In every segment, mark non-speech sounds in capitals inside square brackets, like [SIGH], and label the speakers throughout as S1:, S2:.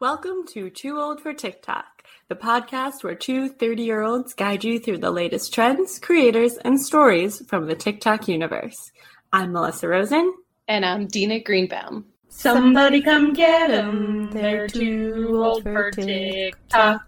S1: Welcome to Too Old for TikTok, the podcast where two 30 year olds guide you through the latest trends, creators, and stories from the TikTok universe. I'm Melissa Rosen.
S2: And I'm Dina Greenbaum.
S1: Somebody come get them. They're too old for TikTok.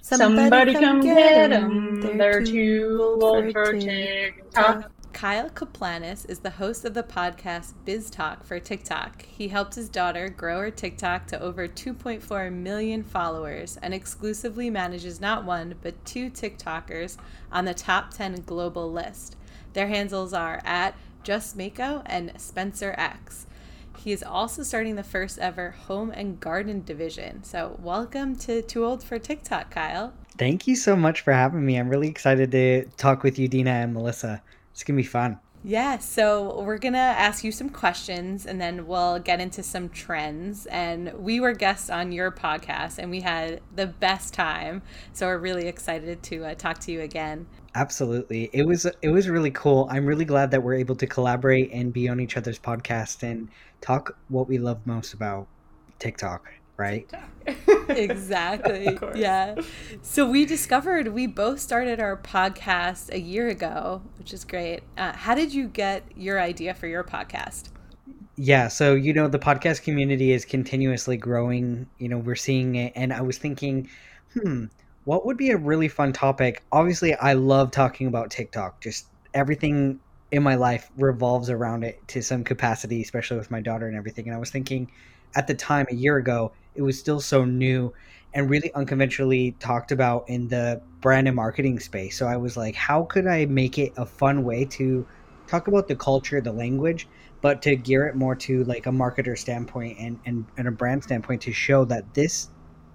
S1: Somebody come get them. They're too old for TikTok.
S2: Kyle Kaplanis is the host of the podcast Biz Talk for TikTok. He helped his daughter grow her TikTok to over 2.4 million followers and exclusively manages not one, but two TikTokers on the top 10 global list. Their handles are at JustMaiko and Spencer X. He is also starting the first ever home and garden division. So, welcome to Too Old for TikTok, Kyle.
S3: Thank you so much for having me. I'm really excited to talk with you, Dina and Melissa. It's going to be fun.
S2: Yeah, so we're going to ask you some questions and then we'll get into some trends. And we were guests on your podcast and we had the best time. So we're really excited to uh, talk to you again.
S3: Absolutely. It was it was really cool. I'm really glad that we're able to collaborate and be on each other's podcast and talk what we love most about TikTok right? [LAUGHS]
S2: exactly. [LAUGHS] yeah. So we discovered we both started our podcast a year ago, which is great. Uh, how did you get your idea for your podcast?
S3: Yeah, so you know the podcast community is continuously growing. You know, we're seeing it and I was thinking, hmm, what would be a really fun topic? Obviously, I love talking about TikTok. Just everything in my life revolves around it to some capacity, especially with my daughter and everything. And I was thinking at the time a year ago, it was still so new and really unconventionally talked about in the brand and marketing space. So I was like, how could I make it a fun way to talk about the culture, the language, but to gear it more to like a marketer standpoint and, and, and a brand standpoint to show that this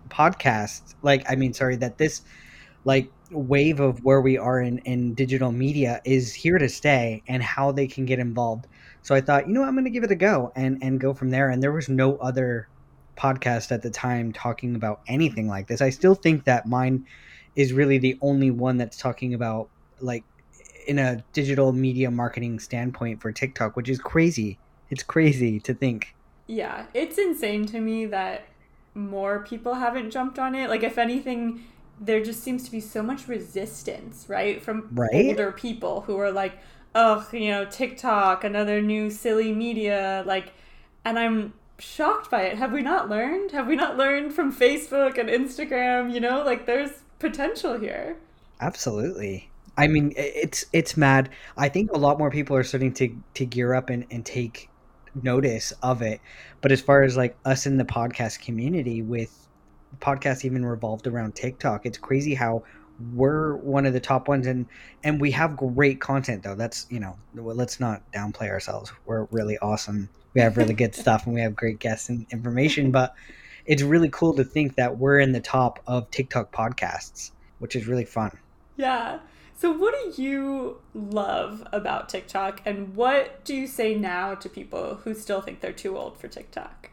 S3: podcast, like, I mean, sorry, that this like wave of where we are in, in digital media is here to stay and how they can get involved. So I thought, you know, I'm going to give it a go and, and go from there. And there was no other podcast at the time talking about anything like this. I still think that mine is really the only one that's talking about like in a digital media marketing standpoint for TikTok, which is crazy. It's crazy to think.
S1: Yeah, it's insane to me that more people haven't jumped on it. Like if anything, there just seems to be so much resistance, right? From right? older people who are like, "Oh, you know, TikTok, another new silly media." Like and I'm shocked by it. Have we not learned? Have we not learned from Facebook and Instagram? You know, like there's potential here.
S3: Absolutely. I mean, it's it's mad. I think a lot more people are starting to to gear up and, and take notice of it. But as far as like us in the podcast community, with podcasts even revolved around TikTok, it's crazy how we're one of the top ones and and we have great content though. That's you know let's not downplay ourselves. We're really awesome. We have really good stuff and we have great guests and information but it's really cool to think that we're in the top of tiktok podcasts which is really fun.
S1: Yeah. So what do you love about tiktok and what do you say now to people who still think they're too old for tiktok?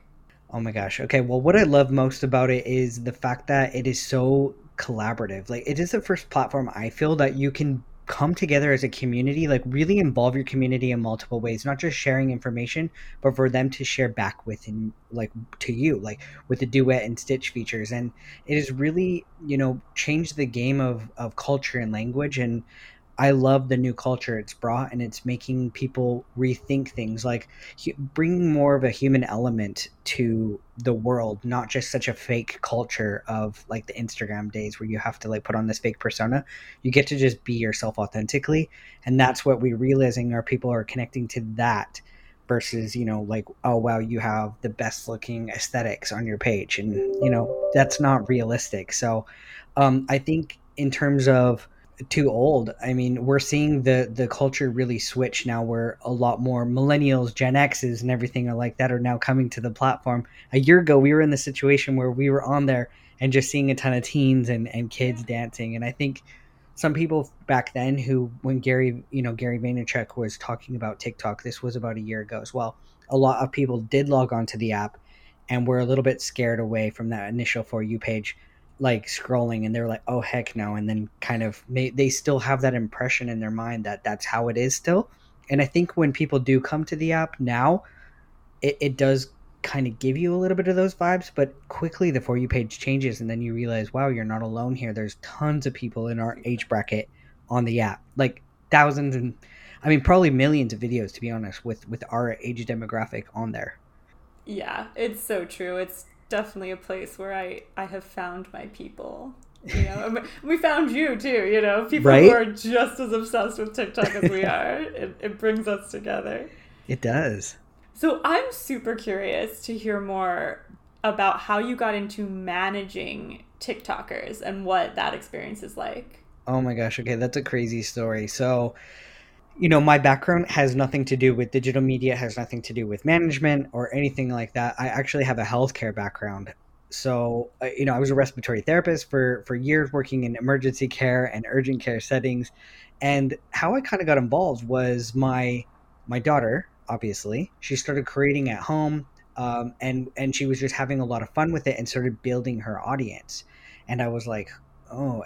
S3: Oh my gosh. Okay well what i love most about it is the fact that it is so collaborative like it is the first platform i feel that you can come together as a community, like really involve your community in multiple ways, not just sharing information, but for them to share back with and like to you, like with the duet and stitch features. And it has really, you know, changed the game of, of culture and language. And I love the new culture it's brought, and it's making people rethink things, like bringing more of a human element to the world, not just such a fake culture of like the Instagram days where you have to like put on this fake persona. You get to just be yourself authentically, and that's what we're realizing. Our people are connecting to that versus you know like oh wow you have the best looking aesthetics on your page and you know that's not realistic so um, i think in terms of too old. I mean, we're seeing the the culture really switch now where a lot more millennials, Gen X's and everything are like that are now coming to the platform. A year ago we were in the situation where we were on there and just seeing a ton of teens and, and kids dancing. And I think some people back then who when Gary, you know, Gary Vaynerchuk was talking about TikTok, this was about a year ago as well. A lot of people did log onto the app and were a little bit scared away from that initial for you page like scrolling and they're like oh heck no and then kind of may, they still have that impression in their mind that that's how it is still and i think when people do come to the app now it, it does kind of give you a little bit of those vibes, but quickly the For You page changes, and then you realize, wow, you're not alone here. There's tons of people in our age bracket on the app, like thousands and I mean, probably millions of videos to be honest, with with our age demographic on there.
S1: Yeah, it's so true. It's definitely a place where I I have found my people. You know, we found you too. You know, people right? who are just as obsessed with TikTok as we [LAUGHS] are. It, it brings us together.
S3: It does.
S1: So I'm super curious to hear more about how you got into managing TikTokers and what that experience is like.
S3: Oh my gosh. Okay, that's a crazy story. So, you know, my background has nothing to do with digital media, has nothing to do with management or anything like that. I actually have a healthcare background. So, uh, you know, I was a respiratory therapist for for years working in emergency care and urgent care settings. And how I kind of got involved was my my daughter, obviously, she started creating at home um, and and she was just having a lot of fun with it and started building her audience. And I was like, oh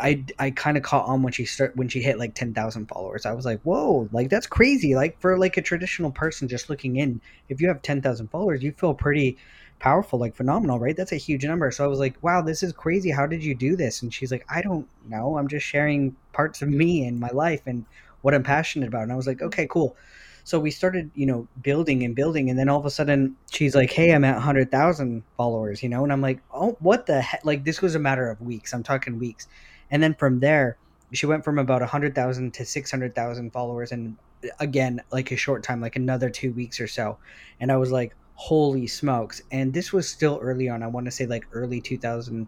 S3: i i kind of caught on when she start when she hit like 10,000 followers. I was like whoa like that's crazy. Like for like a traditional person just looking in if you have 10,000 followers you feel pretty powerful like phenomenal right? That's a huge number. So i was like wow this is crazy. How did you do this? And she's like i don't know. I'm just sharing parts of me and my life and what i'm passionate about. And i was like okay cool so we started, you know, building and building, and then all of a sudden she's like, "Hey, I'm at hundred thousand followers," you know, and I'm like, "Oh, what the heck?" Like this was a matter of weeks. I'm talking weeks, and then from there, she went from about hundred thousand to six hundred thousand followers, and again, like a short time, like another two weeks or so, and I was like, "Holy smokes!" And this was still early on. I want to say like early 2000.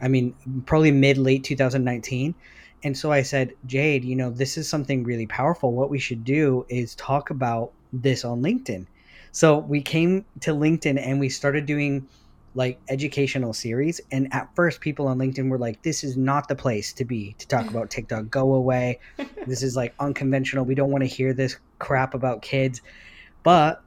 S3: I mean, probably mid late 2019 and so I said, Jade, you know, this is something really powerful. What we should do is talk about this on LinkedIn. So we came to LinkedIn and we started doing like educational series. And at first, people on LinkedIn were like, this is not the place to be to talk about [LAUGHS] TikTok. Go away. This is like unconventional. We don't want to hear this crap about kids. But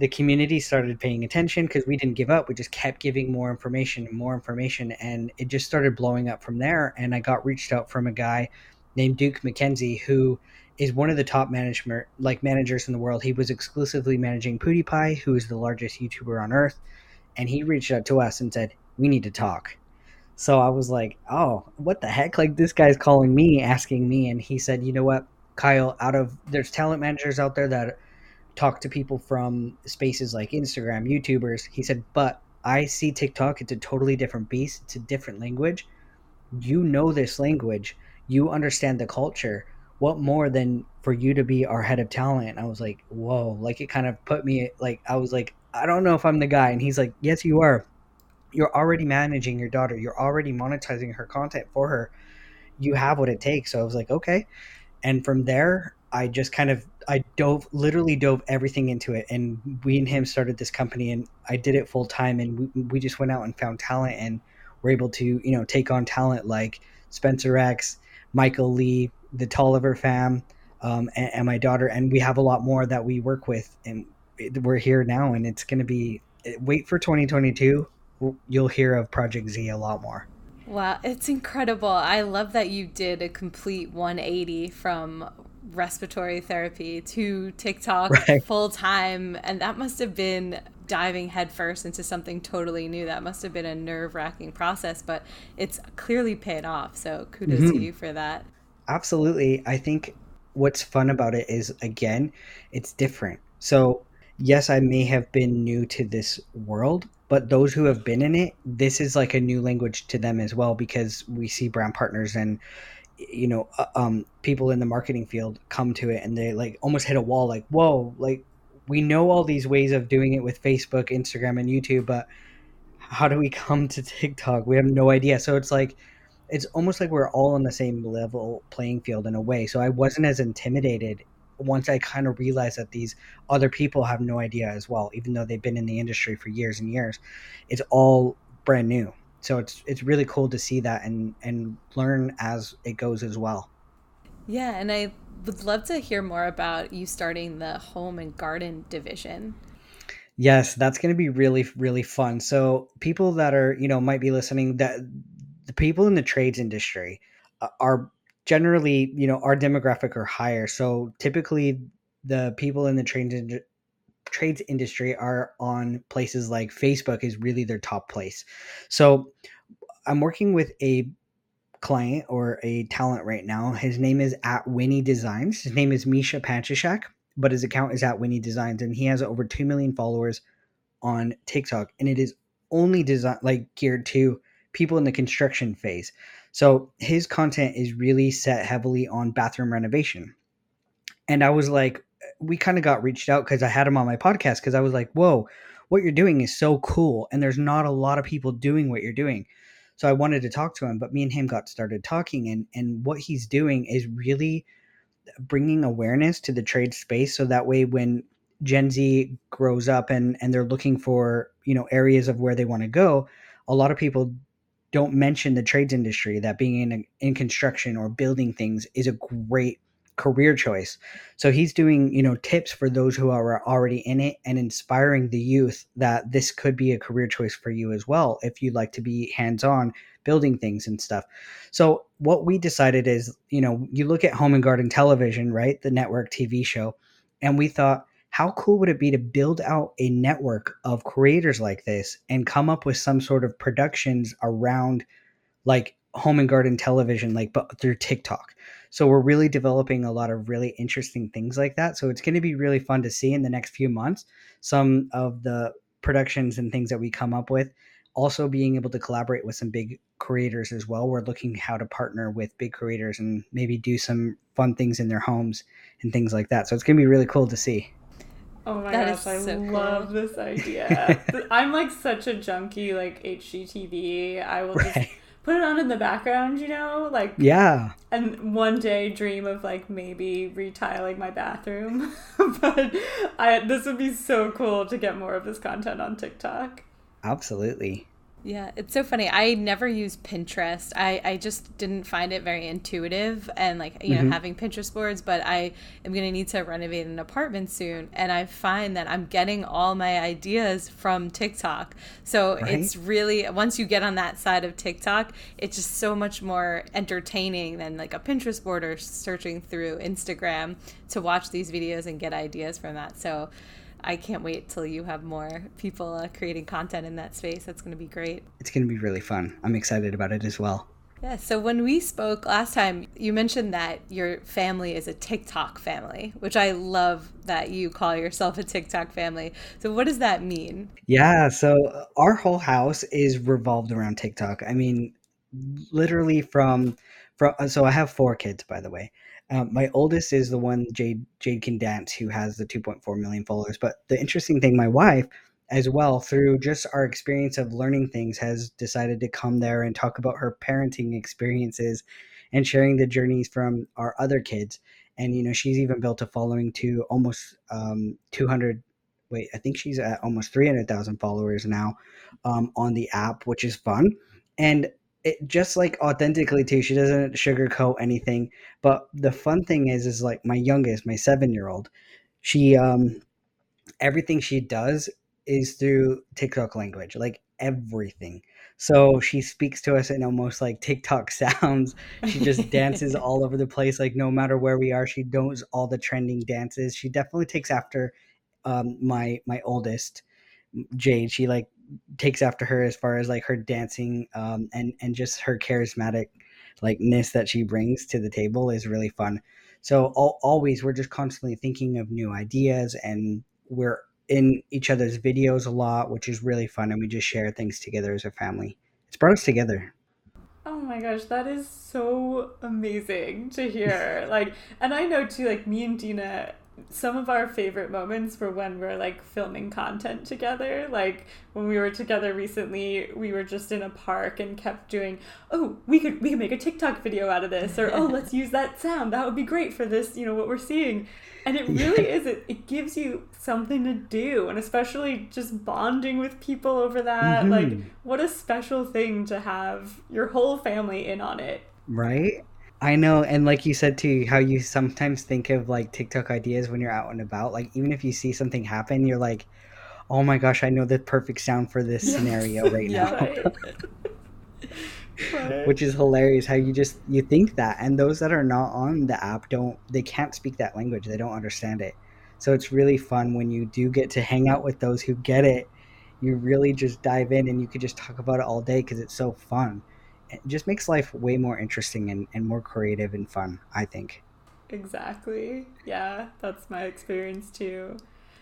S3: the community started paying attention because we didn't give up. We just kept giving more information and more information, and it just started blowing up from there. And I got reached out from a guy named Duke McKenzie who is one of the top management like managers in the world. He was exclusively managing PewDiePie, who is the largest YouTuber on earth, and he reached out to us and said, "We need to talk." So I was like, "Oh, what the heck? Like this guy's calling me, asking me," and he said, "You know what, Kyle? Out of there's talent managers out there that." Talk to people from spaces like Instagram, YouTubers. He said, but I see TikTok, it's a totally different beast, it's a different language. You know this language, you understand the culture. What more than for you to be our head of talent? I was like, whoa, like it kind of put me like, I was like, I don't know if I'm the guy. And he's like, yes, you are. You're already managing your daughter, you're already monetizing her content for her. You have what it takes. So I was like, okay. And from there, I just kind of I dove literally dove everything into it, and we and him started this company, and I did it full time, and we, we just went out and found talent, and we're able to you know take on talent like Spencer X, Michael Le, the Tolliver fam, um, and, and, my daughter, and we have a lot more that we work with, and we're here now, and it's going to be wait for 2022. You'll hear of Project Z a lot more.
S2: Wow, it's incredible. I love that you did a complete 180 from respiratory therapy to TikTok right. full time. And that must have been diving headfirst into something totally new. That must have been a nerve wracking process, but it's clearly paid off. So kudos mm-hmm. to you for that.
S3: Absolutely. I think what's fun about it is, again, it's different. So, yes, I may have been new to this world, but those who have been in it, this is like a new language to them as well because we see brand partners and you know uh, um, people in the marketing field come to it and they like almost hit a wall like whoa like we know all these ways of doing it with facebook instagram and youtube but how do we come to [LAUGHS] tiktok? We have no idea. So it's like it's almost like we're all on the same level playing field in a way. So i wasn't as intimidated once i kind of realized that these other people have no idea as well even though they've been in the industry for years and years. It's all brand new so it's it's really cool to see that and and learn as it goes as well.
S2: Yeah and i would love to hear more about you starting the home and garden division.
S3: Yes that's going to be really really fun. So people that are you know might be listening that the people in the trades industry uh, are generally you know our demographic are higher. So typically the people in the trades trades industry are on places like Facebook is really their top place. So I'm working with a client or a talent right now. His name is at Winnie Designs. His name is Misha Panchashak, but his account is at Winnie Designs, and he has over two million followers on TikTok, and it is only designed like geared to people in the construction phase. So his content is really set heavily on bathroom renovation. And I was like, we kind of got reached out because I had him on my podcast because I was like, whoa, what you're doing is so cool. And there's not a lot of people doing what you're doing. So I wanted to talk to him, but me and him got started talking. And, and what he's doing is really bringing awareness to the trade space. So that way, when Gen Z grows up and, and they're looking for, you know, areas of where they want to go, a lot of people don't mention the trades industry that being in in construction or building things is a great career choice. So he's doing, you know, tips for those who are already in it and inspiring the youth that this could be a career choice for you as well if you'd like to be hands-on building things and stuff. So what we decided is, you know, you look at Home and Garden Television, right? The network TV show, and we thought how cool would it be to build out a network of creators like this and come up with some sort of productions around like home and garden television like but through TikTok. So we're really developing a lot of really interesting things like that. So it's going to be really fun to see in the next few months some of the productions and things that we come up with also being able to collaborate with some big creators as well. We're looking how to partner with big creators and maybe do some fun things in their homes and things like that. So it's going to be really cool to see.
S1: Oh my that gosh, I so love cool. this idea. [LAUGHS] I'm like such a junkie, like HGTV. I will right. just put it on in the background, you know, like
S3: yeah.
S1: And one day dream of like maybe retiling my bathroom, [LAUGHS] but I this would be so cool to get more of this content on TikTok.
S3: Absolutely.
S2: Yeah, it's so funny. I never use Pinterest. I, I just didn't find it very intuitive and like, you mm-hmm. know, having Pinterest boards, but I am going to need to renovate an apartment soon. And I find that I'm getting all my ideas from TikTok. So right? it's really, once you get on that side of TikTok, it's just so much more entertaining than like a Pinterest board or searching through Instagram to watch these videos and get ideas from that. So, I can't wait till you have more people uh, creating content in that space. That's going to be great.
S3: It's going to be really fun. I'm excited about it as well.
S2: Yeah. So when we spoke last time, you mentioned that your family is a TikTok family, which I love that you call yourself a TikTok family. So what does that mean?
S3: Yeah. So our whole house is revolved around TikTok. I mean, literally from from. So I have four kids, by the way. Um, my oldest is the one Jade Jade can dance who has the 2.4 million followers. But the interesting thing, my wife as well, through just our experience of learning things, has decided to come there and talk about her parenting experiences and sharing the journeys from our other kids. And you know, she's even built a following to almost um, 200. Wait, I think she's at almost 300,000 followers now um, on the app, which is fun. And it just like authentically too. She doesn't sugarcoat anything. But the fun thing is, is like my youngest, my seven year old, she um everything she does is through TikTok language, like everything. So she speaks to us in almost like TikTok [LAUGHS] sounds. She just dances [LAUGHS] all over the place, like no matter where we are, she knows all the trending dances. She definitely takes after um, my my oldest Jade. She like takes after her as far as like her dancing um, and and just her charismatic likeness that she brings to the table is really fun. So all, always we're just constantly thinking of new ideas and we're in each other's videos a lot, which is really fun, and we just share things together as a family. It's brought us together.
S1: Oh my gosh, that is so amazing to hear. like, and I know too, like me and Dina some of our favorite moments were when we're like filming content together. Like when we were together recently, we were just in a park and kept doing, "Oh, we could we could make a TikTok video out of this," or "Oh, [LAUGHS] let's use that sound. That would be great for this, you know, what we're seeing." And it really is it, it gives you something to do, and especially just bonding with people over that. Mm-hmm. Like what a special thing to have your whole family in on it.
S3: Right? I know, and like you said too, how you sometimes think of like TikTok ideas when you're out and about. Like even if you see something happen, you're like, "Oh my gosh, I know the perfect sound for this [LAUGHS] scenario right now." right. [LAUGHS] Which is hilarious how you just you think that, and those that are not on the app don't they can't speak that language. They don't understand it. So it's really fun when you do get to hang out with those who get it. You really just dive in and you could just talk about it all day because it's so fun. It just makes life way more interesting and, and more creative and fun, I think.
S1: Exactly. Yeah, that's my experience too.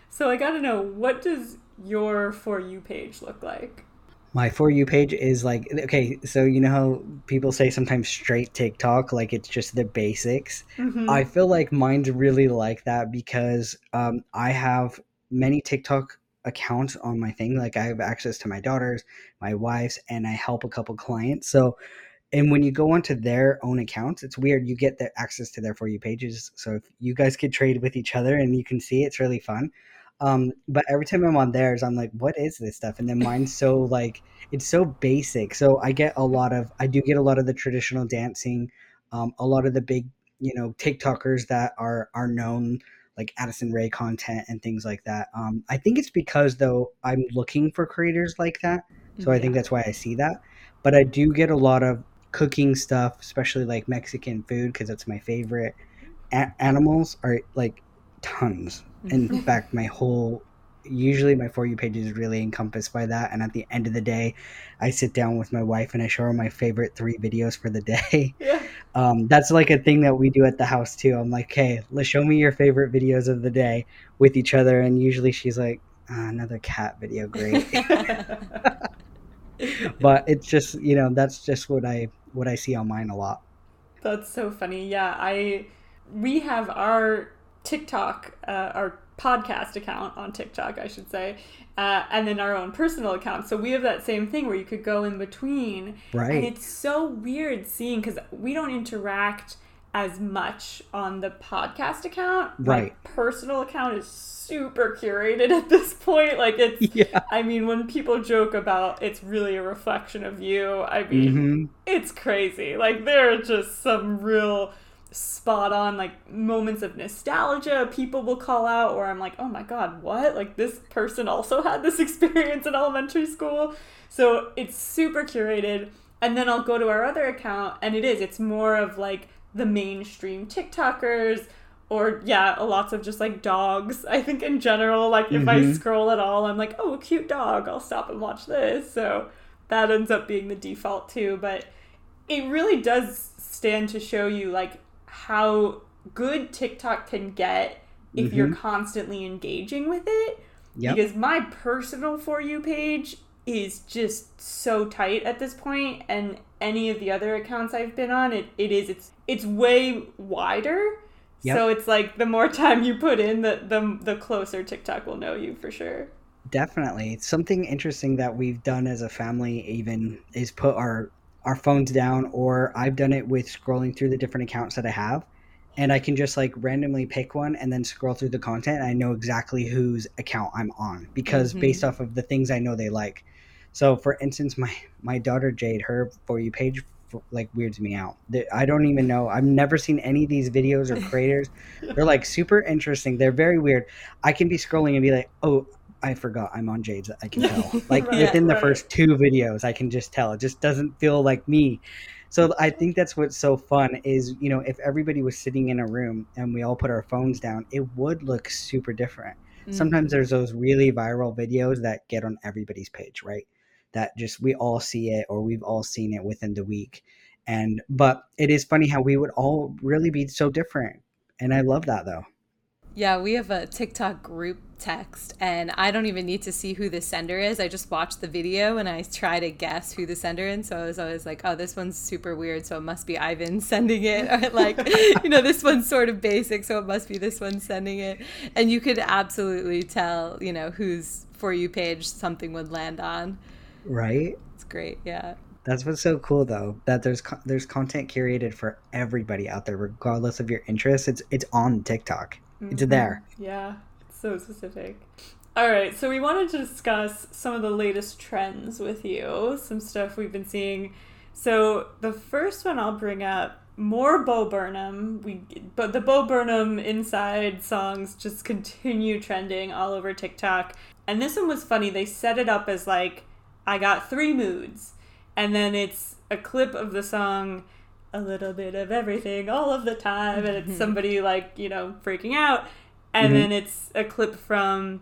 S1: So I got to know what does your for you page look like?
S3: My for you page is like okay, so you know how people say sometimes straight TikTok, like it's just the basics. Mm-hmm. I feel like mine's really like that because um, I have many TikTok accounts on my thing. Like I have access to my daughters, my wife's, and I help a couple clients. So and when you go onto their own accounts it's weird you get the access to their for you pages so if you guys could trade with each other and you can see it's really fun um, but every time i'm on theirs i'm like what is this stuff and then mine's so like it's so basic so i get a lot of i do get a lot of the traditional dancing um, a lot of the big you know tiktokers that are are known like addison Rae content and things like that um, i think it's because though i'm looking for creators like that so yeah. i think that's why i see that but i do get a lot of cooking stuff, especially like Mexican food, because that's my favorite. A- animals are like tons. In fact, my whole usually my for you page is really encompassed by that. And at the end of the day, I sit down with my wife and I show her my favorite three videos for the day. [LAUGHS] Yeah. Um, that's like a thing that we do at the house too. I'm like, hey, let's show me your favorite videos of the day with each other. And usually she's like, oh, another cat video, great. [LAUGHS] [LAUGHS] but it's just you know that's just what I what I see on mine a lot.
S1: That's so funny. Yeah, I we have our TikTok, uh, our podcast account on TikTok, I should say, uh, and then our own personal account. So we have that same thing where you could go in between.
S3: Right.
S1: And it's so weird seeing because we don't interact as much on the podcast account.
S3: Right.
S1: My personal account is super curated [LAUGHS] at this point. Like it's [LAUGHS] yeah. I mean, when people joke about it's really a reflection of you, I mean mm-hmm. it's crazy. Like there are just some real spot on like moments of nostalgia people will call out or I'm like, "Oh my god, what? Like this person also had this [LAUGHS] experience in elementary school." So it's super curated. And then I'll go to our other account and it is it's more of like the mainstream TikTokers or yeah, lots of just like dogs. I think in general, like if mm-hmm. I scroll at all, I'm like, oh, cute dog. I'll stop and watch this. So that ends up being the default too. But it really does stand to show you like how good TikTok can get if mm-hmm. you're constantly engaging with it. Yep. Because my personal for you page is just so tight at this point and any of the other accounts I've been on, it, it is it's it's way wider. Yep. So it's like the more [LAUGHS] time you put in, the, the the closer TikTok will know you for sure.
S3: Definitely. Something interesting that we've done as a family even is put our our phones down or I've done it with scrolling through the different accounts that I have and I can just like randomly pick one and then scroll through the content. I know exactly whose account I'm on because mm-hmm. based off of the things I know they like. So, for instance, my my daughter Jade, her for you page like weirds me out. I don't even know. I've never seen any of these videos or creators. [LAUGHS] They're like super interesting. They're very weird. I can be scrolling and be like, oh. I forgot I'm on Jade's. I can tell. [LAUGHS] Like right, within the right. first two videos, I can just tell. It just doesn't feel like me. So I think that's what's so fun is, you know, if everybody was sitting in a room and we all put our phones down, it would look super different. Mm-hmm. Sometimes there's those really viral videos that get on everybody's page, right? that just we all see it or we've all seen it within the week. And but it is funny how we would all really be so different. And I love that though.
S2: Yeah, we have a TikTok group text, and I don't even need to see who the sender is. I just watch the video and I try to guess who the sender is. So I was always like, oh, this one's super weird, so it must be Ivan [LAUGHS] sending it. Or like, [LAUGHS] you know, this one's sort of basic, so it must be this one sending it. And you could absolutely tell, you know, whose For You page something would land on.
S3: Right?
S2: It's great. Yeah.
S3: That's what's so cool though that there's there's content curated for everybody out there regardless of your interests. It's it's on TikTok. Mm-hmm. It's there.
S1: Yeah. it's so specific. All right, so we wanted to discuss some of the latest trends with you, some stuff we've been seeing. So the first one I'll bring up more Bo Burnham. We but the Bo Burnham inside songs just continue trending all over TikTok. And this one was funny. They set it up as like I got three moods. And then it's a clip of the song a little bit of everything all of the time and it's somebody like, you know, freaking out. and mm-hmm. then it's a clip from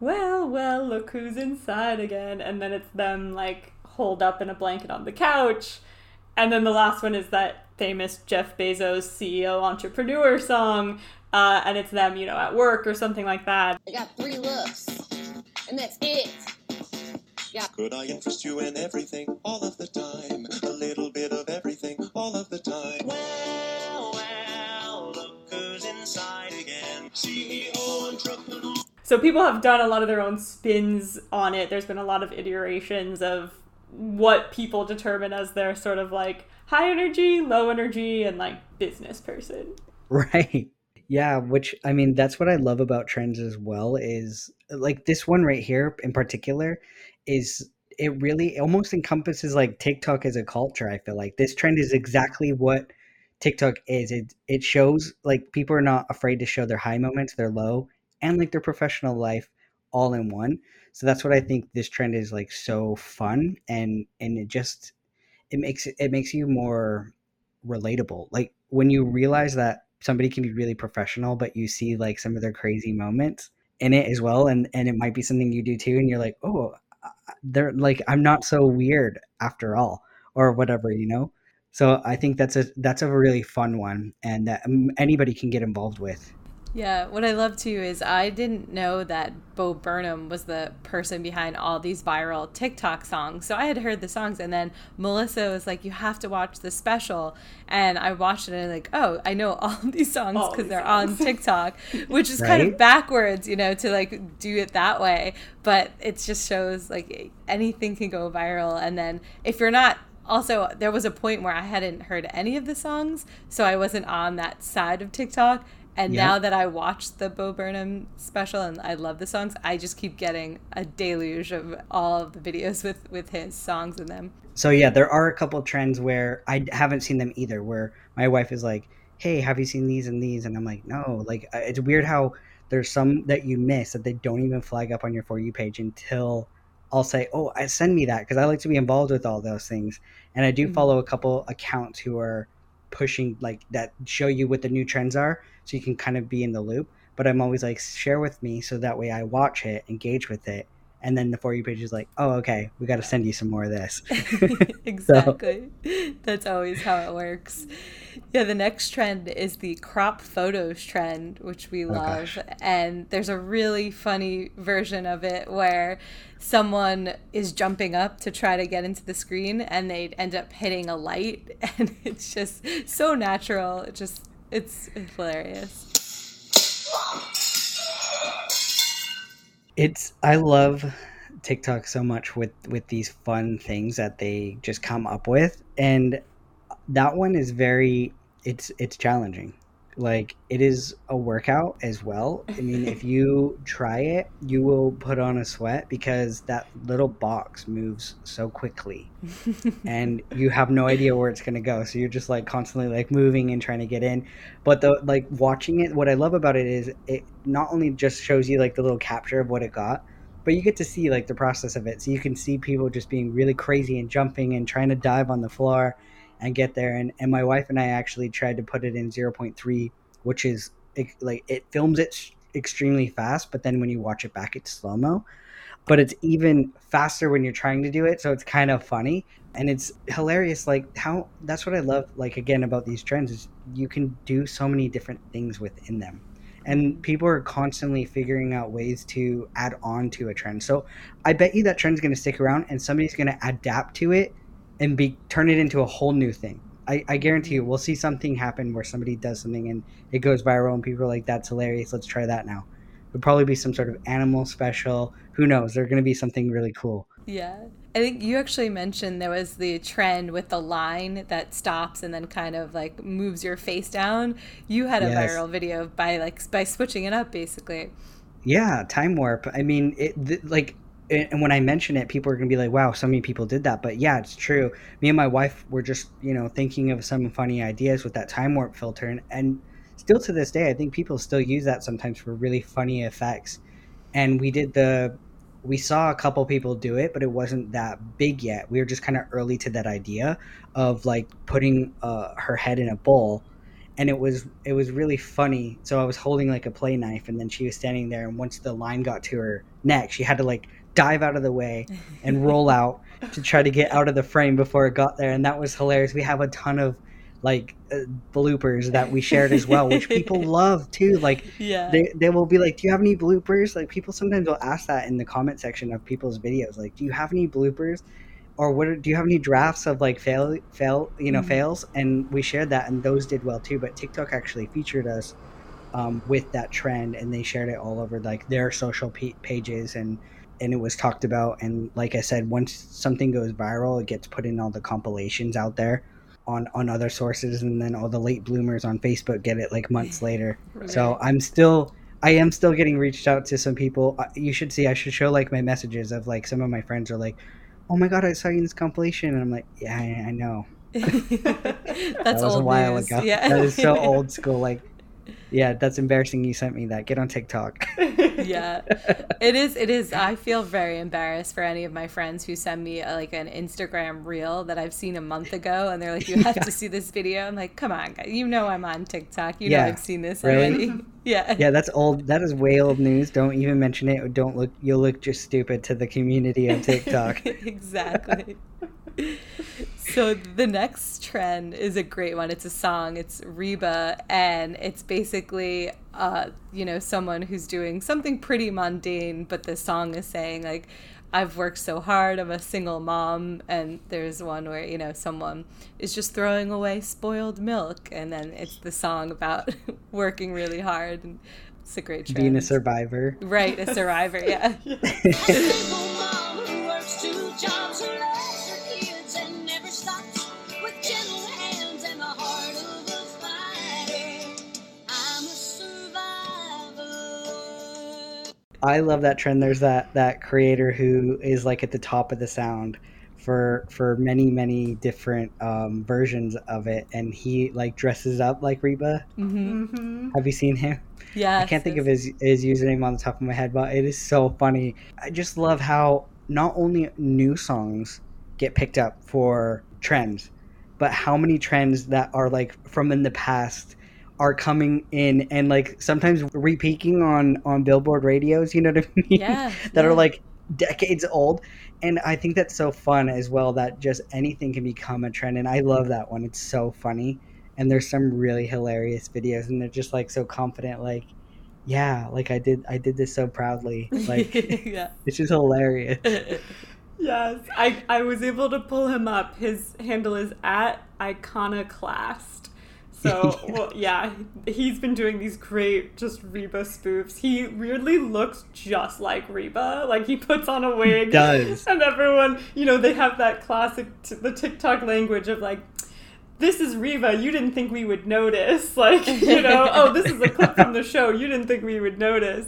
S1: well, well, look who's inside again. And then it's them like holed up in a blanket on the couch. And then the last one is that famous Jeff Bezos CEO entrepreneur song. Uh, and it's them, you know, at work or something like that.
S4: I got three looks, and that's it.
S5: Yeah. Could I interest you in everything all of the time? A little bit of everything all of the time. Well, well, look who's inside again. CEO
S1: entrepreneur. So people have done a lot of their own spins on it. There's been a lot of iterations of what people determine as their sort of like high energy, low energy, and like business person.
S3: Right. Yeah, which I mean, that's what I love about trends as well is like this one right here in particular is it really almost encompasses like TikTok as a culture. I feel like this trend is exactly what TikTok is. It it shows like people are not afraid to show their high moments, their low, and like their professional life all in one. So that's what I think this trend is like so fun and and it just it makes it, makes you more relatable. Like when you realize that somebody can be really professional but you see like some of their crazy moments in it as well and and it might be something you do too and you're like, "Oh, they're like I'm not so weird after all." Or whatever, you know? So I think that's a that's a really fun one and that um, anybody can get involved with.
S2: Yeah, what I love too is I didn't know that Bo Burnham was the person behind all these viral TikTok songs. So I had heard the songs, and then Melissa was like, "You have to watch the special," and I watched it and like, "Oh, I know [LAUGHS] all these songs because they're songs. on [LAUGHS] TikTok," which is right? kind of backwards, you know, to like do it that way. But it just shows like anything can go viral, and then if you're not also there was a point where i hadn't heard any of the songs so i wasn't on that side of tiktok and yep. now that I watched the Bo Burnham special and I love the songs, I just keep getting a deluge of all of the videos with with his songs in them.
S3: So yeah, there are a couple trends where I haven't seen them either. Where my wife is like, "Hey, have you seen these and these?" And I'm like, "No." Like it's weird how there's some that you miss that they don't even flag up on your for you page until I'll say, "Oh, send me that," because I like to be involved with all those things. And I do mm-hmm. follow a couple accounts who are pushing like that show you what the new trends are so you can kind of be in the loop. But i'm always like share with me so that way i watch it engage with it and then the for you page is like oh okay we got to send you some more of this. [LAUGHS] [LAUGHS] [LAUGHS]
S2: Exactly. So. that's always how it works. Yeah the next trend is the crop photos trend which we oh, love and there's a really funny version of it where someone is jumping up to try to get into the screen and they end up hitting a light and it's just so natural. It just it's hilarious
S3: it's i love tiktok so much with with these fun things that they just come up with and that one is very it's it's challenging like it is a workout as well. I mean, if [LAUGHS] you try it, you will put on a sweat because that little box moves so quickly, and you have no idea where it's going to go. So you're just like constantly like moving and trying to get in. But the like watching it, what I love about it is it not only just shows you like the little capture of what it got, but you get to see like the process of it. So you can see people just being really crazy and jumping and trying to dive on the floor and get there. And, and my wife and I actually tried to put it in 0.3, which is it, like it films it extremely fast, but then when you watch it back, it's slow mo. But it's even faster when you're trying to do it, so it's kind of funny and it's hilarious. Like how that's what I love. Like again about these trends is you can do so many different things within them and people are constantly figuring out ways to add on to a trend. So I bet you that trend's going to stick around and somebody's going to adapt to it and be turn it into a whole new thing. I, I guarantee you, we'll see something happen where somebody does something and it goes viral, and people are like, "That's hilarious! Let's try that now." It'll probably be some sort of animal special. Who knows? There's going to be something really cool.
S2: Yeah. I think you actually mentioned there was the trend with the line that stops and then kind of like moves your face down. You had a yes. viral video by like by switching it up basically.
S3: Yeah, time warp. I mean, it th- like and when I mention it, people are gonna be like, "Wow, so many people did that." But yeah, it's true. Me and my wife were just, you know, thinking of some funny ideas with that time warp filter, and, and still to this day, I think people still use that sometimes for really funny effects. And we did the, we saw a couple people do it, but it wasn't that big yet. We were just kind of early to that idea of like putting uh, her head in a bowl and it was it was really funny. So I was holding like a play knife, and then she was standing there, and once the line got to her neck, she had to like dive out of the way and roll [LAUGHS] out to try to get out of the frame before it got there, and that was hilarious. We have a ton of like uh, bloopers that we shared as well, which people [LAUGHS] love too. Like,
S2: yeah,
S3: they, they will be like, "Do you have any bloopers?" Like, people sometimes will ask that in the comment section of people's videos. Like, "Do you have any bloopers?" Or what? Are, do you have any drafts of like fail, fail, you know, mm-hmm. fails? And we shared that, and those did well too. But TikTok actually featured us um, with that trend, and they shared it all over like their social p- pages and and it was talked about and like i said once something goes viral it gets put in all the compilations out there on on other sources and then all the late bloomers on facebook get it like months later. right. so i'm still i am still getting reached out to some people. Uh, you should see i should show like my messages of like some of my friends are like oh my god i saw you in this compilation and i'm like yeah i, I know. [LAUGHS]
S2: That's that was a while news. ago.
S3: Yeah. That is so [LAUGHS] old school like yeah, that's embarrassing. You sent me that. Get on TikTok. [LAUGHS]
S2: yeah, it is. It is. I feel very embarrassed for any of my friends who send me a, uh, like an Instagram reel that I've seen a month ago, and they're like, "You have yeah. to see this video." I'm like, "Come on, guys. you know I'm on TikTok. You yeah. know I've seen this really? already." [LAUGHS] yeah.
S3: Yeah, that's old. That is way old news. Don't even mention it. Don't look. You'll look just stupid to the community on [LAUGHS] TikTok.
S2: exactly. So the next trend is a great one. It's a song. It's Reba, and it's basically, uh, you know, someone who's doing something pretty mundane, but the song is saying like, "I've worked so hard. I'm a single mom." And there's one where you know someone is just throwing away spoiled milk, and then it's the song about [LAUGHS] working really hard. And it's a great trend.
S3: Being a survivor.
S2: Right, a survivor. Yeah. [LAUGHS] [LAUGHS]
S3: I love that trend. There's that that creator who is like at the top of the sound for for many many different um, versions of it, and he like dresses up like Reba. Mm-hmm. mm-hmm. Have you seen him?
S2: Yeah,
S3: I can't think of his his username on the top of my head, but it is so funny. I just love how not only new songs get picked up for trends, but how many trends that are like from in the past are coming in and like sometimes repeaking on on billboard radios you know what i mean?
S2: Yeah [LAUGHS]
S3: that
S2: yeah.
S3: are like decades old. And i think that's so fun as well that just anything can become a trend and i love that one. It's so funny. And there's some really hilarious videos and they're just like so confident like yeah like i did i did this so proudly. [LAUGHS] Like yeah. [LAUGHS] it's just hilarious.
S1: Yes i i was able to pull him up. His handle is at iconoclast so, [LAUGHS] well, yeah, he's been doing these great just Reba spoofs. He weirdly looks just like Reba. Like he puts on a wig.
S3: He does.
S1: And everyone, you know, they have that classic t- the TikTok language of like this is Reba. You didn't think we would notice. [LAUGHS] Like, you know, [LAUGHS] oh, this is a clip from the show. You didn't think we would notice.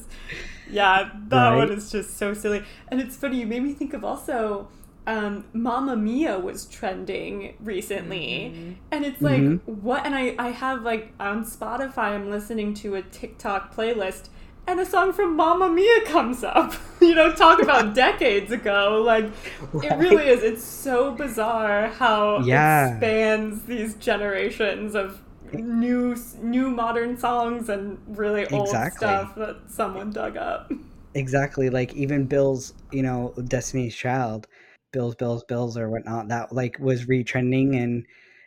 S1: Yeah, that right. one is just so silly. And it's funny, you made me think of also um, Mamma Mia was trending recently, mm-hmm. and it's like mm-hmm. what? And I I have like on Spotify, I'm listening to a TikTok playlist, and a song from Mamma Mia comes up. [LAUGHS] you know, talk about [LAUGHS] decades ago. Like right. it really is. It's so bizarre how yeah. it spans these generations of new new modern songs and really old exactly. stuff that someone dug up. [LAUGHS]
S3: Exactly, like even Bill's, you know, Destiny's Child bills bills bills or whatnot that like was retrending and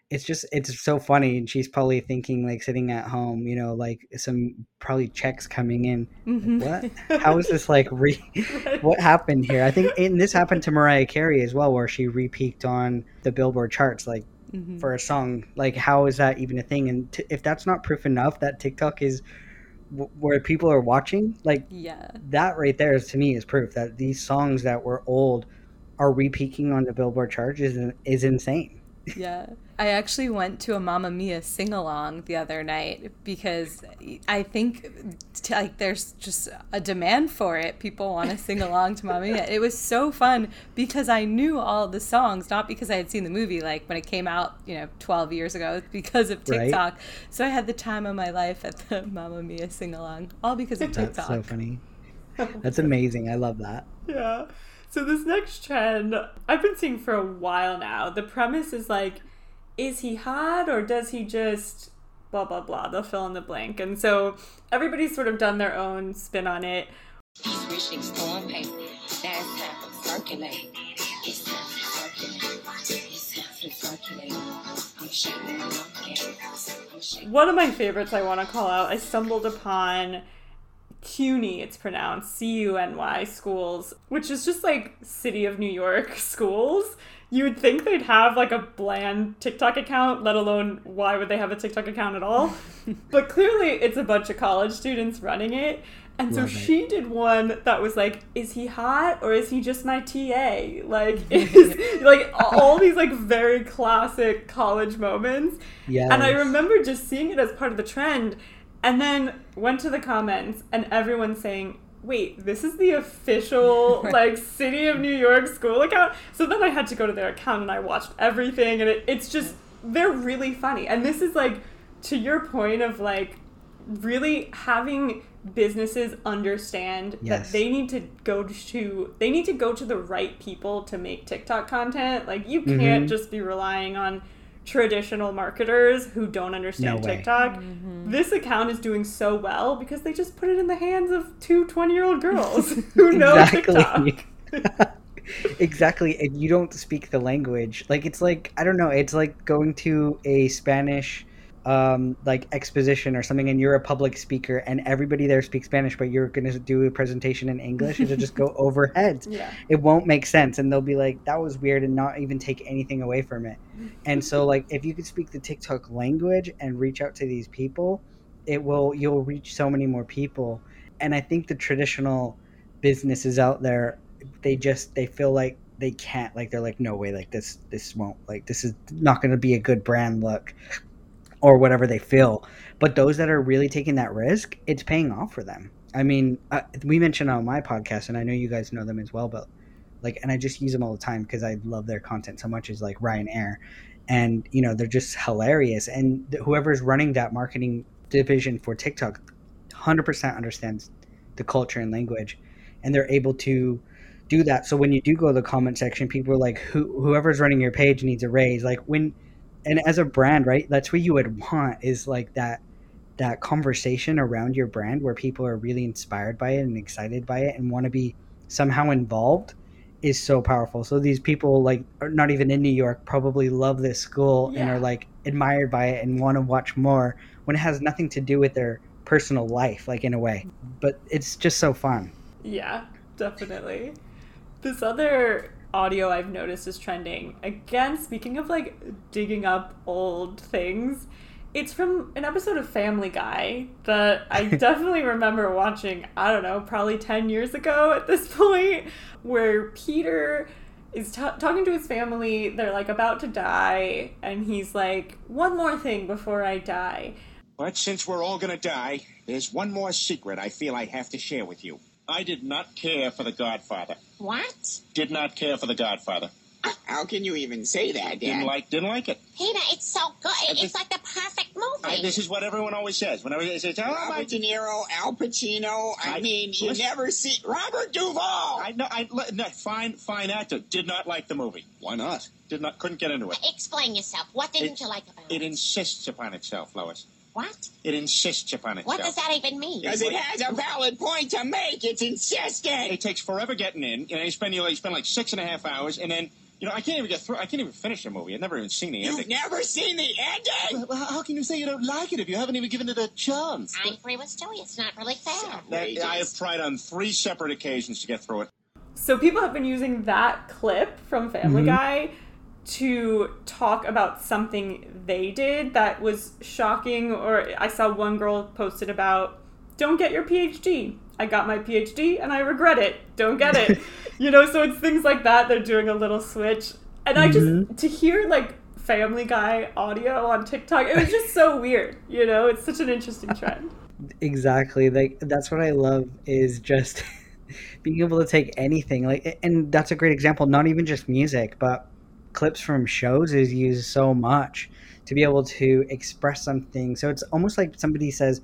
S3: it's just it's so funny and she's probably thinking like sitting at home you know like some probably checks coming in mm-hmm. what? [LAUGHS] How is this like re what happened here? I think and this happened to mariah carey as well where she repeaked on the billboard charts like mm-hmm. for a song. Like how is that even a thing? And t- if that's not proof enough that tiktok is where people are watching like
S2: yeah.
S3: that right there is to me is proof that these songs that were old are repeaking on the Billboard charts is, is insane.
S2: Yeah. I actually went to a Mamma Mia sing along the other night because I think like there's just a demand for it. People want to [LAUGHS] sing along to Mamma Mia. It was so fun because I knew all the songs, not because I had seen the movie like when it came out, you know, 12 years ago because of TikTok. Right? So I had the time of my life at the [LAUGHS] Mamma Mia sing along, all because of TikTok.
S3: That's so funny. [LAUGHS] That's amazing. I love that.
S1: Yeah. So this next trend I've been seeing for a while now. The premise is like, is he hot or does he just blah blah blah. They'll fill in the blank, and so everybody's sort of done their own spin on it.
S6: He's wishing storm paper. That's time for circulate. It's time circulate. It's time circulate. I'm shaking it up again. I'm shaking.
S1: One of my favorites I want to call out. I stumbled upon CUNY, it's pronounced C U N Y schools, which is just like City of New York [LAUGHS] schools. You would think they'd have like a bland TikTok account, let alone why would they have a TikTok account at all? [LAUGHS] but clearly it's a bunch of college students running it. And so
S3: Love it.
S1: she did one that was like, is he hot or is he just my TA? Like, [LAUGHS] is, like all these like very classic college moments.
S3: Yeah.
S1: And I remember just seeing it as part of the trend and then went to the comments and everyone saying, wait, this is the official [LAUGHS] like City of New York school account. So then I had to go to their account and I watched everything and it, it's just they're really funny. And this is like to your point of like really having businesses understand
S3: Yes.
S1: that they need to go to they need to go to the right people to make TikTok content. Like you can't
S3: Mhm.
S1: just be relying on traditional marketers who don't understand
S3: No way.
S1: TikTok. Mm-hmm. This account is doing so well because they just put it in the hands of two 20 year old girls [LAUGHS] who know TikTok. [LAUGHS]
S3: exactly. And you don't speak the language, like it's like I don't know, it's like going to a Spanish um like exposition or something and you're a public speaker and everybody there speaks Spanish but you're going to do a presentation in English it'll just go [LAUGHS] over heads.
S1: Yeah.
S3: It won't make sense and they'll be like that was weird and not even take anything away from it. And so like if you could speak the TikTok language and reach out to these people, it will you'll reach so many more people. And I think the traditional businesses out there they just they feel like they can't like they're like no way like this this won't like this is not going to be a good brand look or whatever they feel. But those that are really taking that risk it's paying off for them. I mean we mentioned on my podcast and i know you guys know them as well but like and i just use them all the time because i love their content so much is like Ryanair and you know they're just hilarious. And th- whoever's running that marketing division for tiktok 100% understands the culture and language and they're able to do that. So when you do go to the comment section people are like Who, whoever's running your page needs a raise. Like when and as a brand right that's what you would want is like that that conversation around your brand where people are really inspired by it and excited by it and want to be somehow involved is so powerful. So these people like are not even in new york probably love this school and are like admired by it and want to watch more when it has nothing to do with their personal life like in a way. Mm-hmm. But it's just so fun.
S1: Yeah, definitely. This other audio I've noticed is trending. Again, speaking of like digging up old things, it's from an episode of Family Guy that I [LAUGHS] definitely remember watching, I don't know, probably 10 years ago at this [LAUGHS] point, where Peter is t- talking to his family. They're like about to die, and he's like, One more thing before I die.
S7: But since we're all gonna die, there's one more secret I feel I have to share with you. I did not care for The Godfather.
S6: What?
S7: Did not care for The Godfather.
S8: Uh, How can you even say that, Dad?
S7: Didn't like, didn't like it.
S4: Peter, it's so good. It- It's
S7: just-
S4: like the perfect movie.
S7: I, this is what everyone always says. Whenever they say, "Oh my,"
S8: Robert De Niro, Al Pacino. I,
S7: I-
S8: mean, you
S7: listen-
S8: never see Robert Duvall.
S7: I know. I no, fine, fine actor. Did not like the movie. Why not? Did not, couldn't get into it.
S4: Explain yourself. What didn't
S7: It-
S4: you like about
S7: It
S4: it?
S7: insists upon itself, Lois.
S4: What?
S7: It insists upon itself.
S4: What does that even mean?
S8: Because it has a valid point to make. It's insistent.
S7: It takes forever getting in. You know, you spend you, like, spend like six and a half hours, and then you know I can't even get through. I can't even finish the movie. I've never even seen the
S8: You've
S7: ending.
S8: never seen the ending?
S7: Well, how can you say you don't like it if you haven't even given it a chance?
S4: I agree with Stewie. It's not really fair.
S7: That- I have tried on three separate occasions to get through it.
S1: So people have been using that clip from Family mm-hmm. Guy to talk about something they did that was shocking or I saw one girl posted about don't get your PhD. I got my PhD and I regret it. Don't get it. [LAUGHS] you know, so it's things like that they're doing a little switch. And I just mm-hmm. to hear like Family Guy audio on TikTok, it was just so weird, you know? It's such an interesting trend. [LAUGHS]
S3: exactly like that's what i love is just [LAUGHS] being able to take anything like and that's a great example not even just music but clips from shows is used so much to be able to express something. So it's almost like somebody says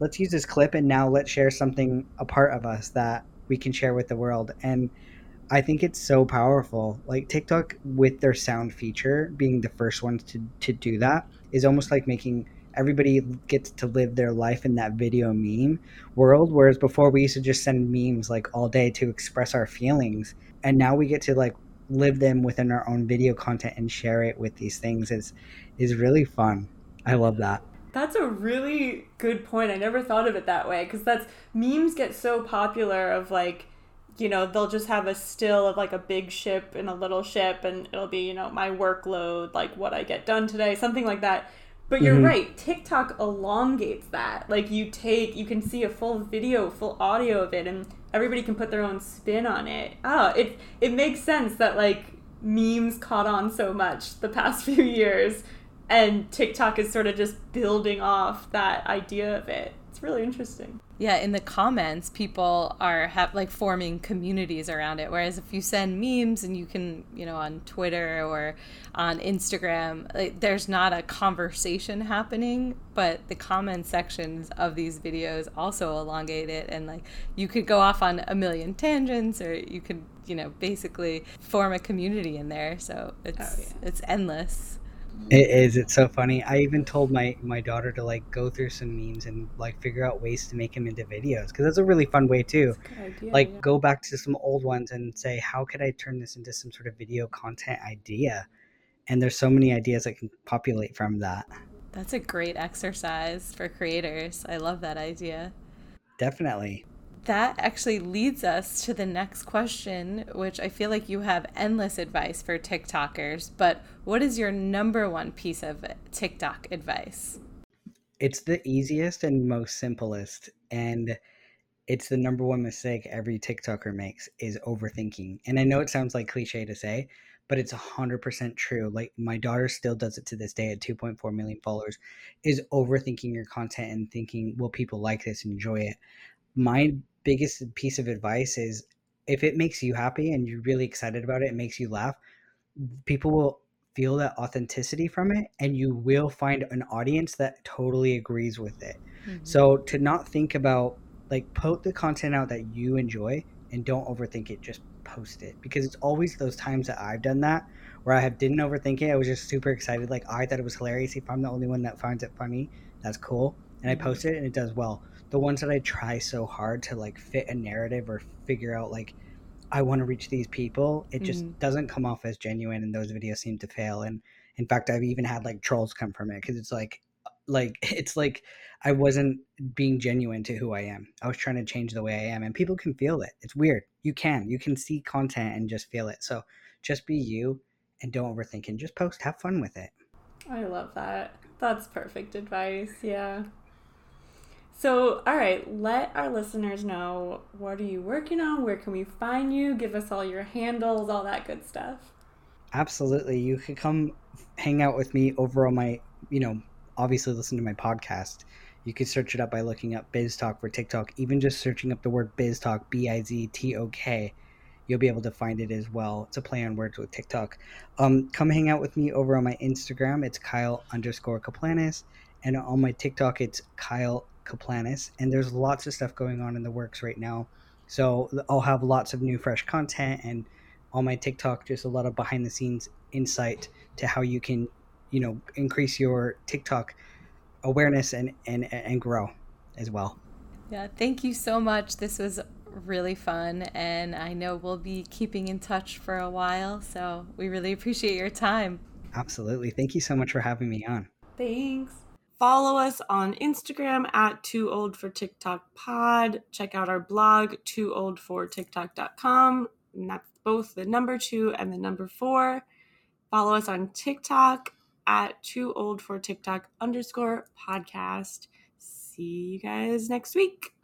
S3: let's use this clip and now let's share something a part of us that we can share with the world. And i think it's so powerful. Like tiktok with their sound feature being the first ones to, to do that is almost like making everybody gets to live their life in that video meme world. Whereas before we used to just send memes like all day to express our feelings, and now we get to like live them within our own video content and share it with these things is is really fun. I love that.
S1: That's a really good point. I never thought of it that way because that's memes get so popular of like you know they'll just have a still of like a big ship and a little ship and it'll be you know my workload like what i get done today something like that but you're mm-hmm. right tiktok elongates that like you take you can see a full video full audio of it and everybody can put their own spin on it. Oh it it makes sense that like memes caught on so much the past [LAUGHS] few years and tiktok is sort of just building off that idea of it. It's really interesting
S2: yeah in the comments people are have like forming communities around it. Whereas if you send memes and you can you know on twitter or on instagram like, there's not a conversation happening but the comment sections of these videos also elongate it and like you could go off on a million tangents or you could you know basically form a community in there. So it's oh, yeah. it's endless
S3: it is. It's so funny. I even told my my daughter to like go through some memes and like figure out ways to make them into videos because that's a really fun way too. Idea, like yeah. go back to some old ones and say, how could I turn this into some sort of video content idea? And there's so many ideas that can populate from that.
S2: That's a great exercise for creators. I love that idea.
S3: Definitely
S2: that actually leads us to the next question, which I feel like you have endless advice for TikTokers. But what is your number one piece of TikTok advice?
S3: It's the easiest and most simplest. And it's the number one mistake every TikToker makes is overthinking. And I know it sounds like cliche to say, but it's 100% true. Like my daughter still does it to this day at 2.4 million followers is overthinking your content and thinking, will people like this and enjoy it? My biggest piece of advice is if it makes you happy and you're really excited about it, it makes you laugh, people will feel that authenticity from it and you will find an audience that totally agrees with it. Mm-hmm. So to not think about like put the content out that you enjoy and don't overthink it, just post it because it's always those times that I've done that where I have didn't overthink it. I was just super excited. Like I thought it was hilarious. If I'm the only one that finds it funny, that's cool. And I mm-hmm. post it and it does well the ones that I try so hard to like fit a narrative or figure out like I want to reach these people, it just mm-hmm. doesn't come off as genuine, and those videos seem to fail. And in fact, I've even had like trolls come from it because it's like, [LAUGHS] like it's like I wasn't being genuine to who I am. I was trying to change the way I am, and people can feel it. It's weird. You can, you can see content and just feel it. So just be you and don't overthink and just post. Have fun with it.
S1: I love that. That's perfect advice. Yeah. So, all right, let our listeners know what are you working on? Where can we find you? Give us all your handles, all that good stuff.
S3: Absolutely. You could come hang out with me over on my, you know, obviously listen to my podcast. You could search it up by looking up BizTok for TikTok, even just searching up the word BizTok, B I Z T O K. You'll be able to find it as well. It's a play on words with TikTok. Um, come hang out with me over on my Instagram. It's Kyle underscore Kaplanis. And on my TikTok, it's Kyle Kaplanis, and there's lots of stuff going on in the works right now. So I'll have lots of new, fresh content, and on my TikTok, just a lot of behind the scenes insight to how you can, you know, increase your TikTok awareness and and and grow as well.
S2: Yeah, thank you so much. This was really fun, and I know we'll be keeping in touch for a while. So we really appreciate your time.
S3: Absolutely. Thank you so much for having me on.
S1: Thanks. Follow us on Instagram at Too Old for TikTok Pod. Check out our blog, TooOldForTikTok.com. And that's both the number two and the number four. Follow us on TikTok at Too Old for TikTok underscore podcast. See you guys next week.